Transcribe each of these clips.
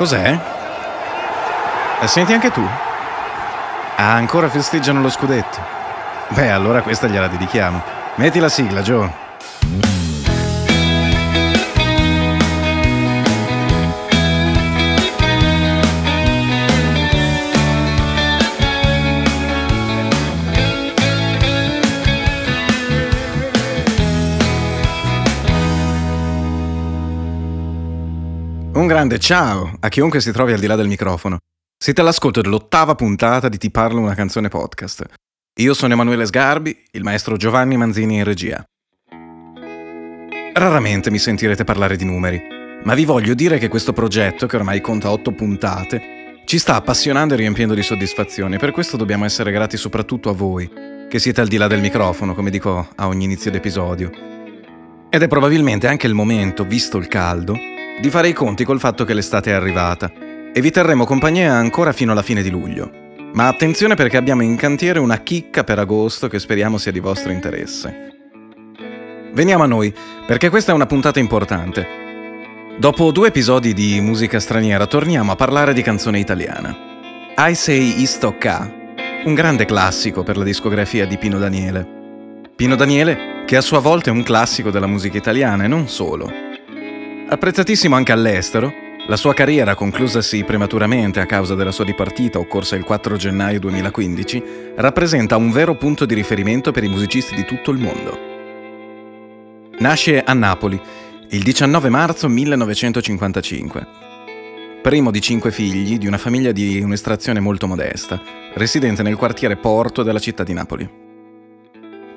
Cos'è? La senti anche tu? Ah, ancora festeggiano lo scudetto. Beh, allora questa gliela dedichiamo. Metti la sigla, Joe. Grande ciao a chiunque si trovi al di là del microfono. Siete all'ascolto dell'ottava puntata di Ti parlo una canzone podcast. Io sono Emanuele Sgarbi, il maestro Giovanni Manzini in regia. Raramente mi sentirete parlare di numeri, ma vi voglio dire che questo progetto, che ormai conta otto puntate, ci sta appassionando e riempiendo di soddisfazione. Per questo dobbiamo essere grati soprattutto a voi, che siete al di là del microfono, come dico a ogni inizio d'episodio. Ed è probabilmente anche il momento, visto il caldo, di fare i conti col fatto che l'estate è arrivata e vi terremo compagnia ancora fino alla fine di luglio. Ma attenzione perché abbiamo in cantiere una chicca per agosto che speriamo sia di vostro interesse. Veniamo a noi, perché questa è una puntata importante. Dopo due episodi di musica straniera torniamo a parlare di canzone italiana. I Say Istocca, un grande classico per la discografia di Pino Daniele. Pino Daniele che a sua volta è un classico della musica italiana e non solo. Apprezzatissimo anche all'estero, la sua carriera, conclusasi prematuramente a causa della sua dipartita occorsa il 4 gennaio 2015, rappresenta un vero punto di riferimento per i musicisti di tutto il mondo. Nasce a Napoli il 19 marzo 1955. Primo di cinque figli di una famiglia di un'estrazione molto modesta, residente nel quartiere Porto della città di Napoli.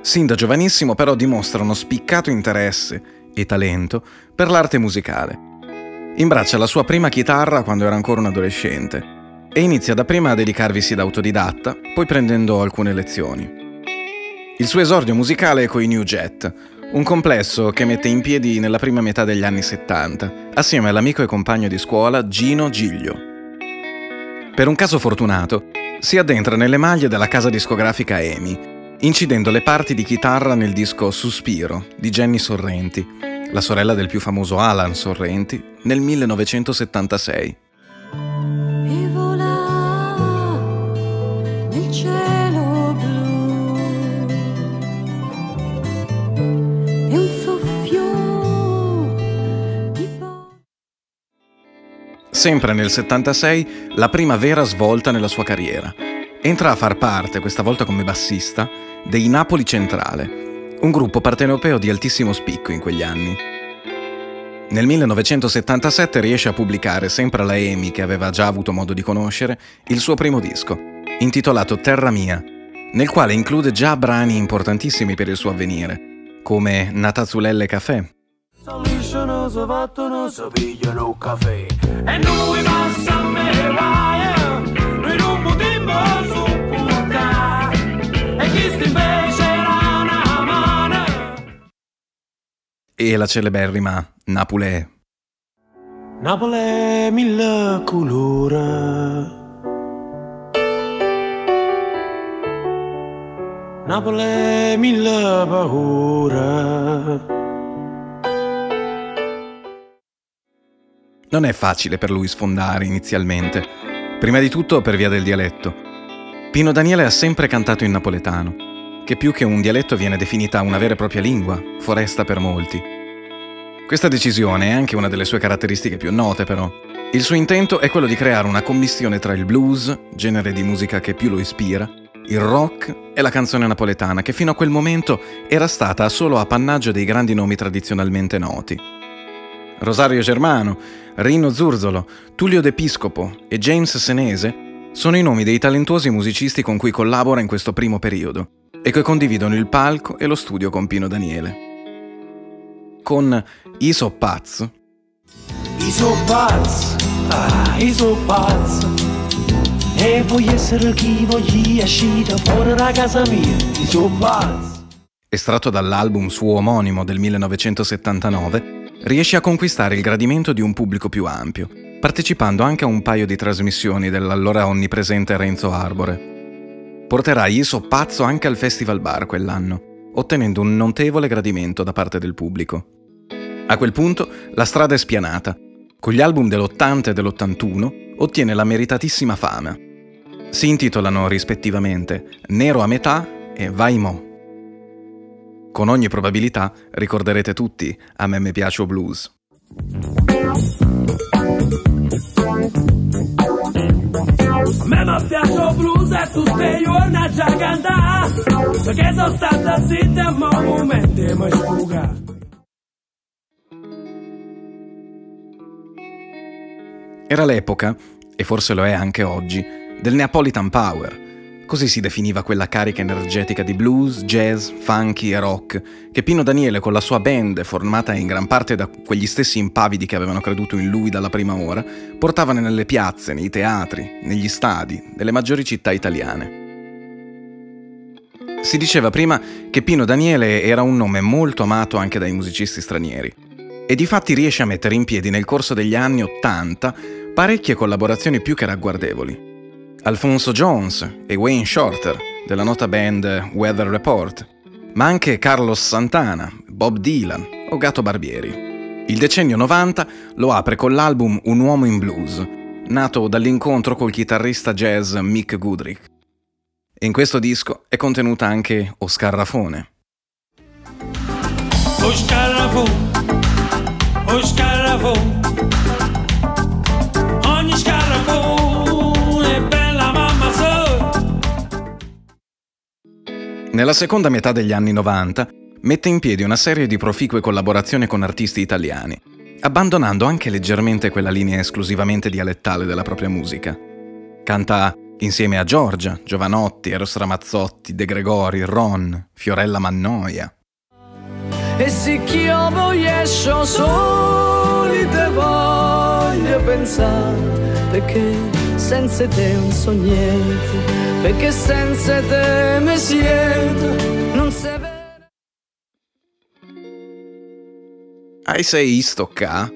Sin da giovanissimo però dimostra uno spiccato interesse e talento per l'arte musicale. Imbraccia la sua prima chitarra quando era ancora un adolescente e inizia dapprima a dedicarvisi da autodidatta, poi prendendo alcune lezioni. Il suo esordio musicale è coi New Jet, un complesso che mette in piedi nella prima metà degli anni 70, assieme all'amico e compagno di scuola Gino Giglio. Per un caso fortunato, si addentra nelle maglie della casa discografica EMI incidendo le parti di chitarra nel disco Suspiro di Jenny Sorrenti, la sorella del più famoso Alan Sorrenti, nel 1976. E volà nel cielo blu e un soffio di Sempre nel 76, la prima vera svolta nella sua carriera. Entra a far parte, questa volta come bassista, dei Napoli Centrale, un gruppo partenopeo di altissimo spicco in quegli anni. Nel 1977 riesce a pubblicare, sempre alla EMI che aveva già avuto modo di conoscere, il suo primo disco, intitolato Terra Mia, nel quale include già brani importantissimi per il suo avvenire, come Natazulelle Café. Soliscono, so fattono, so pigliano caffè E noi e la celeberrima Napolè. Napolè mille colore. Napolè mille paura. Non è facile per lui sfondare inizialmente, prima di tutto per via del dialetto. Pino Daniele ha sempre cantato in napoletano, che più che un dialetto viene definita una vera e propria lingua, foresta per molti. Questa decisione è anche una delle sue caratteristiche più note, però. Il suo intento è quello di creare una commissione tra il blues, genere di musica che più lo ispira, il rock e la canzone napoletana, che fino a quel momento era stata solo appannaggio dei grandi nomi tradizionalmente noti. Rosario Germano, Rino Zurzolo, Tullio D'Episcopo e James Senese sono i nomi dei talentuosi musicisti con cui collabora in questo primo periodo e che condividono il palco e lo studio con Pino Daniele con Iso Pazzo. Iso Pazzo, ah, Iso Pazzo. E voglio essere chi voglio uscire fuori da casa mia, Iso Pazzo. Estratto dall'album suo omonimo del 1979, riesce a conquistare il gradimento di un pubblico più ampio, partecipando anche a un paio di trasmissioni dell'allora onnipresente Renzo Arbore. Porterà Iso Pazzo anche al Festival Bar quell'anno ottenendo un notevole gradimento da parte del pubblico. A quel punto la strada è spianata Con gli album dell'80 e dell'81 ottiene la meritatissima fama. Si intitolano rispettivamente Nero a metà e Vai Mo. Con ogni probabilità ricorderete tutti A me mi piace o blues. A me mi piace o blues e tutte giorni già cantare Perché sono stata zitta ma momenti mi sfuga Era l'epoca, e forse lo è anche oggi, del Neapolitan Power, Così si definiva quella carica energetica di blues, jazz, funky e rock che Pino Daniele con la sua band, formata in gran parte da quegli stessi impavidi che avevano creduto in lui dalla prima ora, portava nelle piazze, nei teatri, negli stadi delle maggiori città italiane. Si diceva prima che Pino Daniele era un nome molto amato anche dai musicisti stranieri e di fatti riesce a mettere in piedi nel corso degli anni Ottanta parecchie collaborazioni più che ragguardevoli. Alfonso Jones e Wayne Shorter della nota band Weather Report, ma anche Carlos Santana, Bob Dylan o Gato Barbieri. Il decennio 90 lo apre con l'album Un uomo in blues, nato dall'incontro col chitarrista jazz Mick Goodrick. In questo disco è contenuta anche Oscar Rafone. Oscar Rafone, Oscar Rafone, Nella seconda metà degli anni 90 mette in piedi una serie di proficue collaborazioni con artisti italiani, abbandonando anche leggermente quella linea esclusivamente dialettale della propria musica. Canta insieme a Giorgia, Giovanotti, Eros Ramazzotti, De Gregori, Ron, Fiorella Mannoia. E se io voglio soli te voglio pensare perché senza te non so niente perché senza te mi siedo, non si vede. I Say Istocca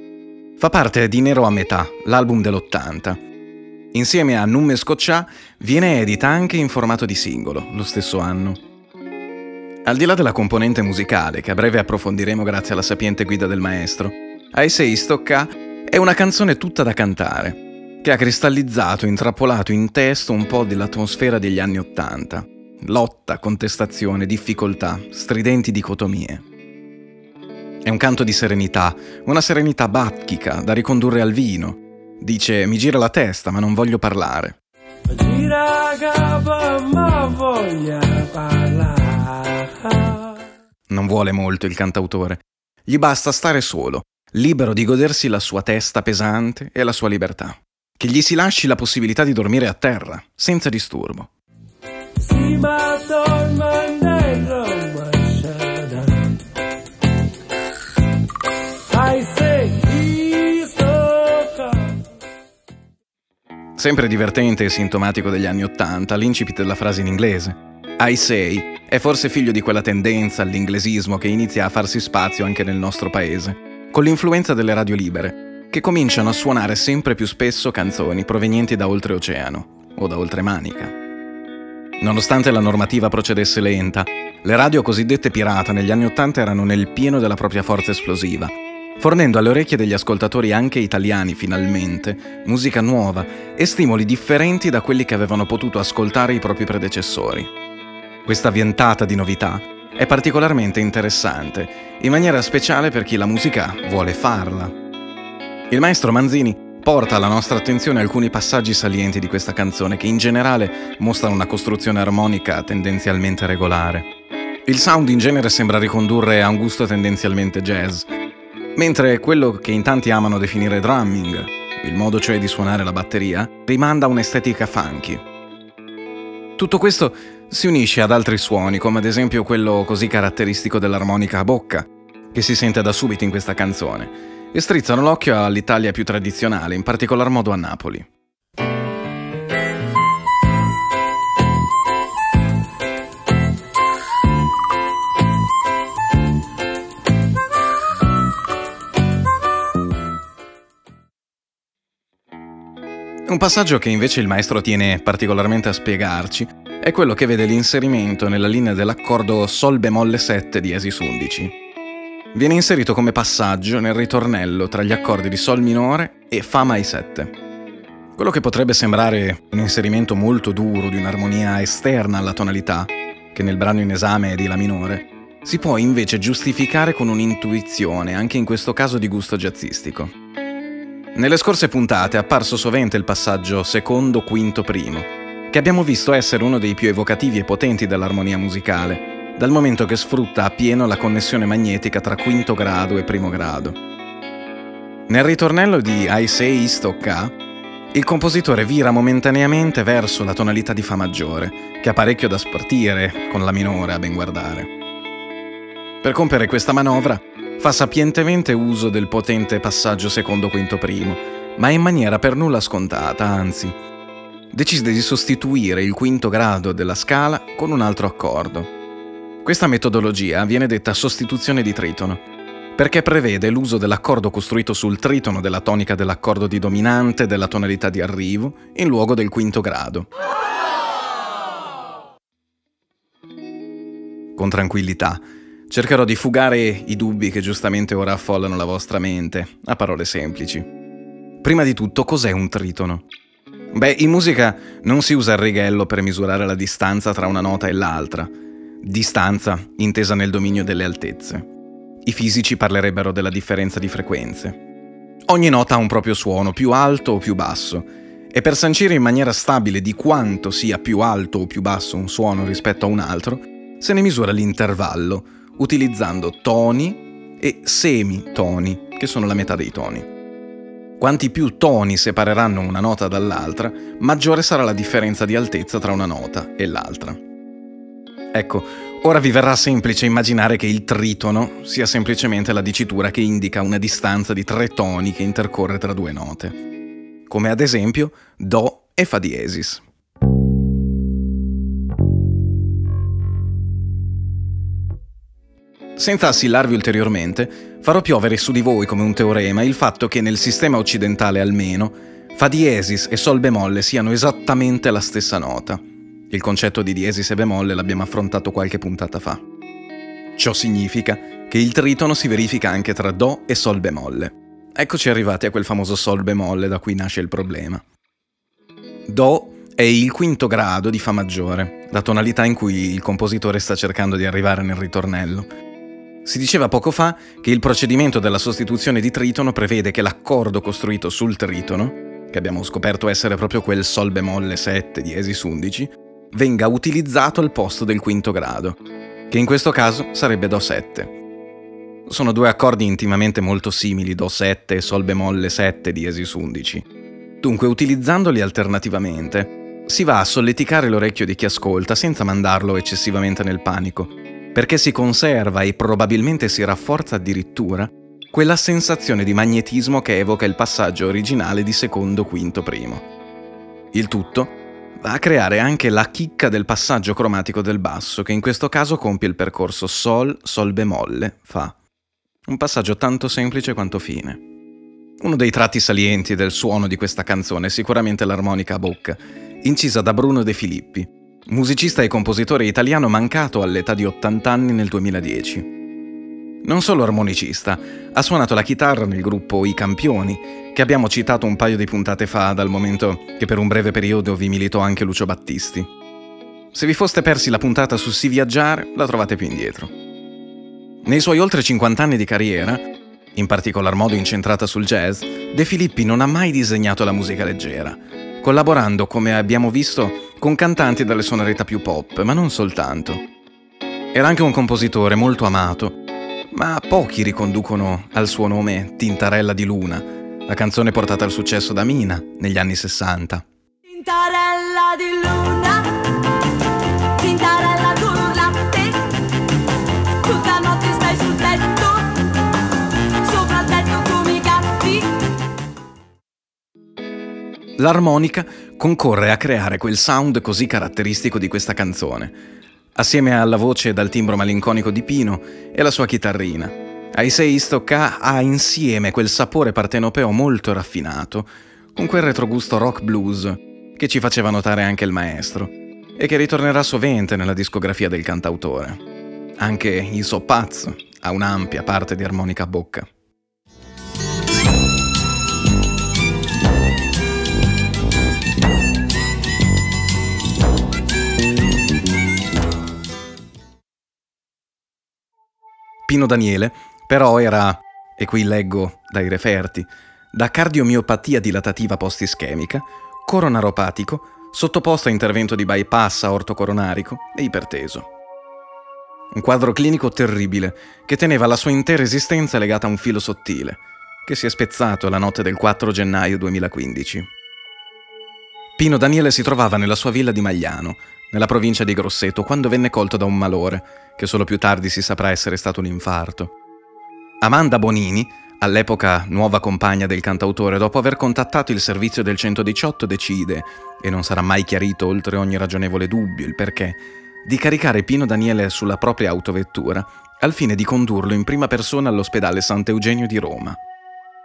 fa parte di Nero a metà, l'album dell'80. Insieme a Numme Scoccià viene edita anche in formato di singolo, lo stesso anno. Al di là della componente musicale, che a breve approfondiremo grazie alla sapiente guida del maestro, I Say Stocca è una canzone tutta da cantare, che ha cristallizzato, intrappolato in testo un po' dell'atmosfera degli anni Ottanta. Lotta, contestazione, difficoltà, stridenti dicotomie. È un canto di serenità, una serenità batchica da ricondurre al vino. Dice mi gira la testa ma non voglio parlare. Gira capa ma voglia parlare. Non vuole molto il cantautore. Gli basta stare solo, libero di godersi la sua testa pesante e la sua libertà che gli si lasci la possibilità di dormire a terra, senza disturbo. Sempre divertente e sintomatico degli anni Ottanta, l'incipit della frase in inglese. I say è forse figlio di quella tendenza all'inglesismo che inizia a farsi spazio anche nel nostro paese, con l'influenza delle radio libere, che cominciano a suonare sempre più spesso canzoni provenienti da oltreoceano o da oltremanica. Nonostante la normativa procedesse lenta, le radio cosiddette pirata negli anni Ottanta erano nel pieno della propria forza esplosiva, fornendo alle orecchie degli ascoltatori anche italiani finalmente musica nuova e stimoli differenti da quelli che avevano potuto ascoltare i propri predecessori. Questa vientata di novità è particolarmente interessante, in maniera speciale per chi la musica vuole farla. Il maestro Manzini porta alla nostra attenzione alcuni passaggi salienti di questa canzone che in generale mostrano una costruzione armonica tendenzialmente regolare. Il sound in genere sembra ricondurre a un gusto tendenzialmente jazz, mentre quello che in tanti amano definire drumming, il modo cioè di suonare la batteria, rimanda a un'estetica funky. Tutto questo si unisce ad altri suoni, come ad esempio quello così caratteristico dell'armonica a bocca, che si sente da subito in questa canzone, e strizzano l'occhio all'Italia più tradizionale, in particolar modo a Napoli. Un passaggio che invece il maestro tiene particolarmente a spiegarci è quello che vede l'inserimento nella linea dell'accordo Sol bemolle 7 di Esis 11. Viene inserito come passaggio nel ritornello tra gli accordi di Sol minore e Fa mai 7. Quello che potrebbe sembrare un inserimento molto duro di un'armonia esterna alla tonalità, che nel brano in esame è di La minore, si può invece giustificare con un'intuizione, anche in questo caso di gusto jazzistico. Nelle scorse puntate è apparso sovente il passaggio secondo, quinto, primo, che abbiamo visto essere uno dei più evocativi e potenti dell'armonia musicale, dal momento che sfrutta appieno la connessione magnetica tra quinto grado e primo grado. Nel ritornello di I Say Isto Ka, il compositore vira momentaneamente verso la tonalità di Fa maggiore, che ha parecchio da spartire con la minore a ben guardare. Per compiere questa manovra, fa sapientemente uso del potente passaggio secondo quinto primo, ma in maniera per nulla scontata, anzi. Decide di sostituire il quinto grado della scala con un altro accordo. Questa metodologia viene detta sostituzione di tritono, perché prevede l'uso dell'accordo costruito sul tritono della tonica dell'accordo di dominante della tonalità di arrivo in luogo del quinto grado. Con tranquillità, Cercherò di fugare i dubbi che giustamente ora affollano la vostra mente, a parole semplici. Prima di tutto, cos'è un tritono? Beh, in musica non si usa il righello per misurare la distanza tra una nota e l'altra, distanza intesa nel dominio delle altezze. I fisici parlerebbero della differenza di frequenze. Ogni nota ha un proprio suono, più alto o più basso, e per sancire in maniera stabile di quanto sia più alto o più basso un suono rispetto a un altro, se ne misura l'intervallo, utilizzando toni e semitoni, che sono la metà dei toni. Quanti più toni separeranno una nota dall'altra, maggiore sarà la differenza di altezza tra una nota e l'altra. Ecco, ora vi verrà semplice immaginare che il tritono sia semplicemente la dicitura che indica una distanza di tre toni che intercorre tra due note, come ad esempio Do e Fa diesis. Senza assillarvi ulteriormente, farò piovere su di voi come un teorema il fatto che nel sistema occidentale almeno, Fa diesis e Sol bemolle siano esattamente la stessa nota. Il concetto di diesis e bemolle l'abbiamo affrontato qualche puntata fa. Ciò significa che il tritono si verifica anche tra Do e Sol bemolle. Eccoci arrivati a quel famoso Sol bemolle da cui nasce il problema. Do è il quinto grado di Fa maggiore, la tonalità in cui il compositore sta cercando di arrivare nel ritornello, si diceva poco fa che il procedimento della sostituzione di tritono prevede che l'accordo costruito sul tritono, che abbiamo scoperto essere proprio quel Sol bemolle 7 di Esis 11, venga utilizzato al posto del quinto grado, che in questo caso sarebbe Do 7. Sono due accordi intimamente molto simili, Do 7 e Sol bemolle 7 di Esis 11. Dunque, utilizzandoli alternativamente, si va a solleticare l'orecchio di chi ascolta senza mandarlo eccessivamente nel panico perché si conserva e probabilmente si rafforza addirittura quella sensazione di magnetismo che evoca il passaggio originale di secondo quinto primo. Il tutto va a creare anche la chicca del passaggio cromatico del basso, che in questo caso compie il percorso Sol, Sol bemolle, Fa. Un passaggio tanto semplice quanto fine. Uno dei tratti salienti del suono di questa canzone è sicuramente l'armonica a bocca, incisa da Bruno De Filippi, musicista e compositore italiano mancato all'età di 80 anni nel 2010. Non solo armonicista, ha suonato la chitarra nel gruppo I Campioni, che abbiamo citato un paio di puntate fa dal momento che per un breve periodo vi militò anche Lucio Battisti. Se vi foste persi la puntata su Si Viaggiare, la trovate più indietro. Nei suoi oltre 50 anni di carriera, in particolar modo incentrata sul jazz, De Filippi non ha mai disegnato la musica leggera, collaborando, come abbiamo visto, con cantanti dalle sonorità più pop, ma non soltanto. Era anche un compositore molto amato, ma pochi riconducono al suo nome Tintarella di Luna, la canzone portata al successo da Mina negli anni 60. Tintarella di Luna, Tintarella tu latte, tutta notte stai sul tetto, sopra il tetto come i gatti. L'armonica concorre a creare quel sound così caratteristico di questa canzone, assieme alla voce dal timbro malinconico di Pino e la sua chitarrina. Ai sei Stocca ha insieme quel sapore partenopeo molto raffinato, con quel retrogusto rock blues che ci faceva notare anche il maestro e che ritornerà sovente nella discografia del cantautore. Anche i Sopaz, ha un'ampia parte di armonica a bocca. Pino Daniele, però era, e qui leggo dai referti, da cardiomiopatia dilatativa post-ischemica, coronaropatico, sottoposto a intervento di bypass aortocoronarico e iperteso. Un quadro clinico terribile che teneva la sua intera esistenza legata a un filo sottile, che si è spezzato la notte del 4 gennaio 2015. Pino Daniele si trovava nella sua villa di Magliano, nella provincia di Grosseto, quando venne colto da un malore, che solo più tardi si saprà essere stato un infarto. Amanda Bonini, all'epoca nuova compagna del cantautore, dopo aver contattato il servizio del 118, decide, e non sarà mai chiarito oltre ogni ragionevole dubbio il perché, di caricare Pino Daniele sulla propria autovettura al fine di condurlo in prima persona all'ospedale Sant'Eugenio di Roma.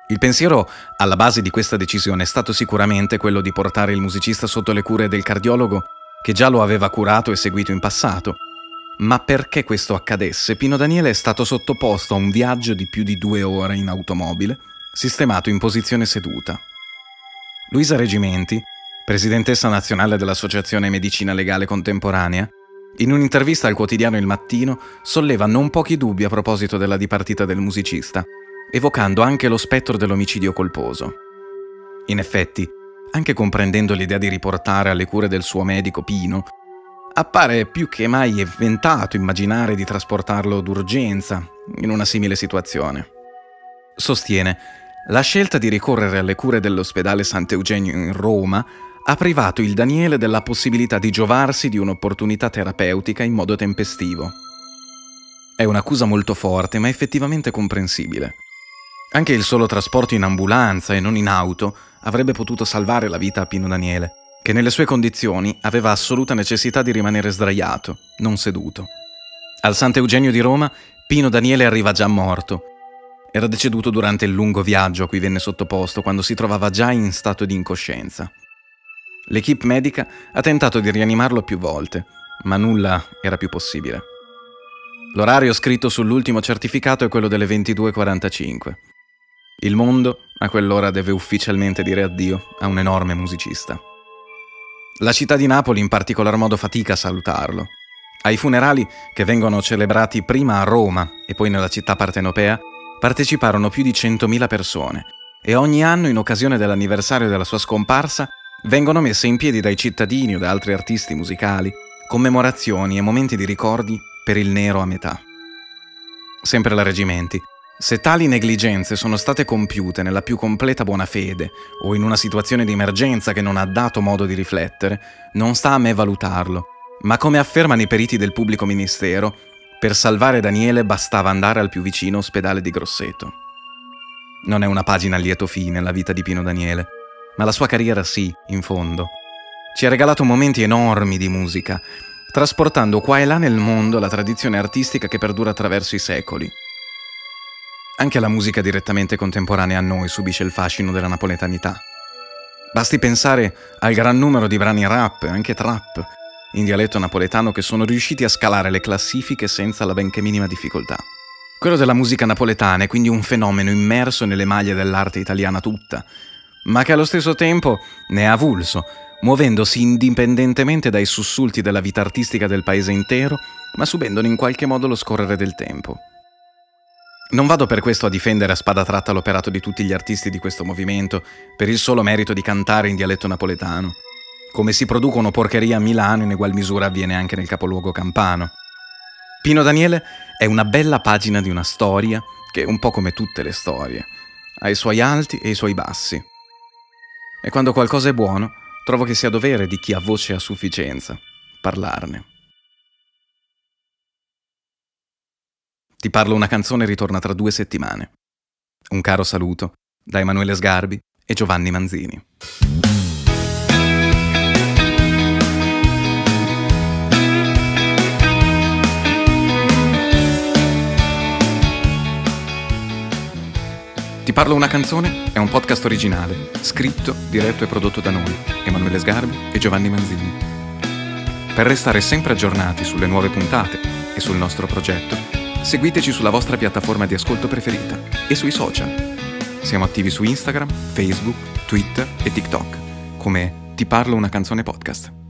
Il pensiero alla base di questa decisione è stato sicuramente quello di portare il musicista sotto le cure del cardiologo che già lo aveva curato e seguito in passato. Ma perché questo accadesse, Pino Daniele è stato sottoposto a un viaggio di più di due ore in automobile, sistemato in posizione seduta. Luisa Regimenti, presidentessa nazionale dell'Associazione Medicina Legale Contemporanea, in un'intervista al quotidiano Il Mattino solleva non pochi dubbi a proposito della dipartita del musicista, evocando anche lo spettro dell'omicidio colposo. In effetti, anche comprendendo l'idea di riportare alle cure del suo medico Pino, appare più che mai inventato immaginare di trasportarlo d'urgenza in una simile situazione. Sostiene, la scelta di ricorrere alle cure dell'ospedale Sant'Eugenio in Roma ha privato il Daniele della possibilità di giovarsi di un'opportunità terapeutica in modo tempestivo. È un'accusa molto forte, ma effettivamente comprensibile. Anche il solo trasporto in ambulanza e non in auto avrebbe potuto salvare la vita a Pino Daniele, che nelle sue condizioni aveva assoluta necessità di rimanere sdraiato, non seduto. Al Sant'Eugenio di Roma, Pino Daniele arriva già morto. Era deceduto durante il lungo viaggio a cui venne sottoposto quando si trovava già in stato di incoscienza. L'equipe medica ha tentato di rianimarlo più volte, ma nulla era più possibile. L'orario scritto sull'ultimo certificato è quello delle 22.45. Il mondo a quell'ora deve ufficialmente dire addio a un enorme musicista. La città di Napoli in particolar modo fatica a salutarlo. Ai funerali, che vengono celebrati prima a Roma e poi nella città partenopea, parteciparono più di 100.000 persone e ogni anno, in occasione dell'anniversario della sua scomparsa, vengono messe in piedi dai cittadini o da altri artisti musicali commemorazioni e momenti di ricordi per il nero a metà. Sempre la Regimenti se tali negligenze sono state compiute nella più completa buona fede o in una situazione di emergenza che non ha dato modo di riflettere, non sta a me valutarlo, ma come affermano i periti del pubblico ministero, per salvare Daniele bastava andare al più vicino ospedale di Grosseto. Non è una pagina a lieto fine la vita di Pino Daniele, ma la sua carriera sì, in fondo. Ci ha regalato momenti enormi di musica, trasportando qua e là nel mondo la tradizione artistica che perdura attraverso i secoli. Anche la musica direttamente contemporanea a noi subisce il fascino della napoletanità. Basti pensare al gran numero di brani rap, anche trap, in dialetto napoletano che sono riusciti a scalare le classifiche senza la benché minima difficoltà. Quello della musica napoletana è quindi un fenomeno immerso nelle maglie dell'arte italiana tutta, ma che allo stesso tempo ne ha avulso, muovendosi indipendentemente dai sussulti della vita artistica del paese intero, ma subendone in qualche modo lo scorrere del tempo. Non vado per questo a difendere a spada tratta l'operato di tutti gli artisti di questo movimento per il solo merito di cantare in dialetto napoletano. Come si producono porcherie a Milano in egual misura avviene anche nel capoluogo campano. Pino Daniele è una bella pagina di una storia che, un po' come tutte le storie, ha i suoi alti e i suoi bassi. E quando qualcosa è buono, trovo che sia dovere di chi ha voce a sufficienza parlarne. Ti parlo una canzone ritorna tra due settimane. Un caro saluto da Emanuele Sgarbi e Giovanni Manzini. Ti parlo una canzone è un podcast originale, scritto, diretto e prodotto da noi, Emanuele Sgarbi e Giovanni Manzini. Per restare sempre aggiornati sulle nuove puntate e sul nostro progetto, Seguiteci sulla vostra piattaforma di ascolto preferita e sui social. Siamo attivi su Instagram, Facebook, Twitter e TikTok come Ti parlo una canzone podcast.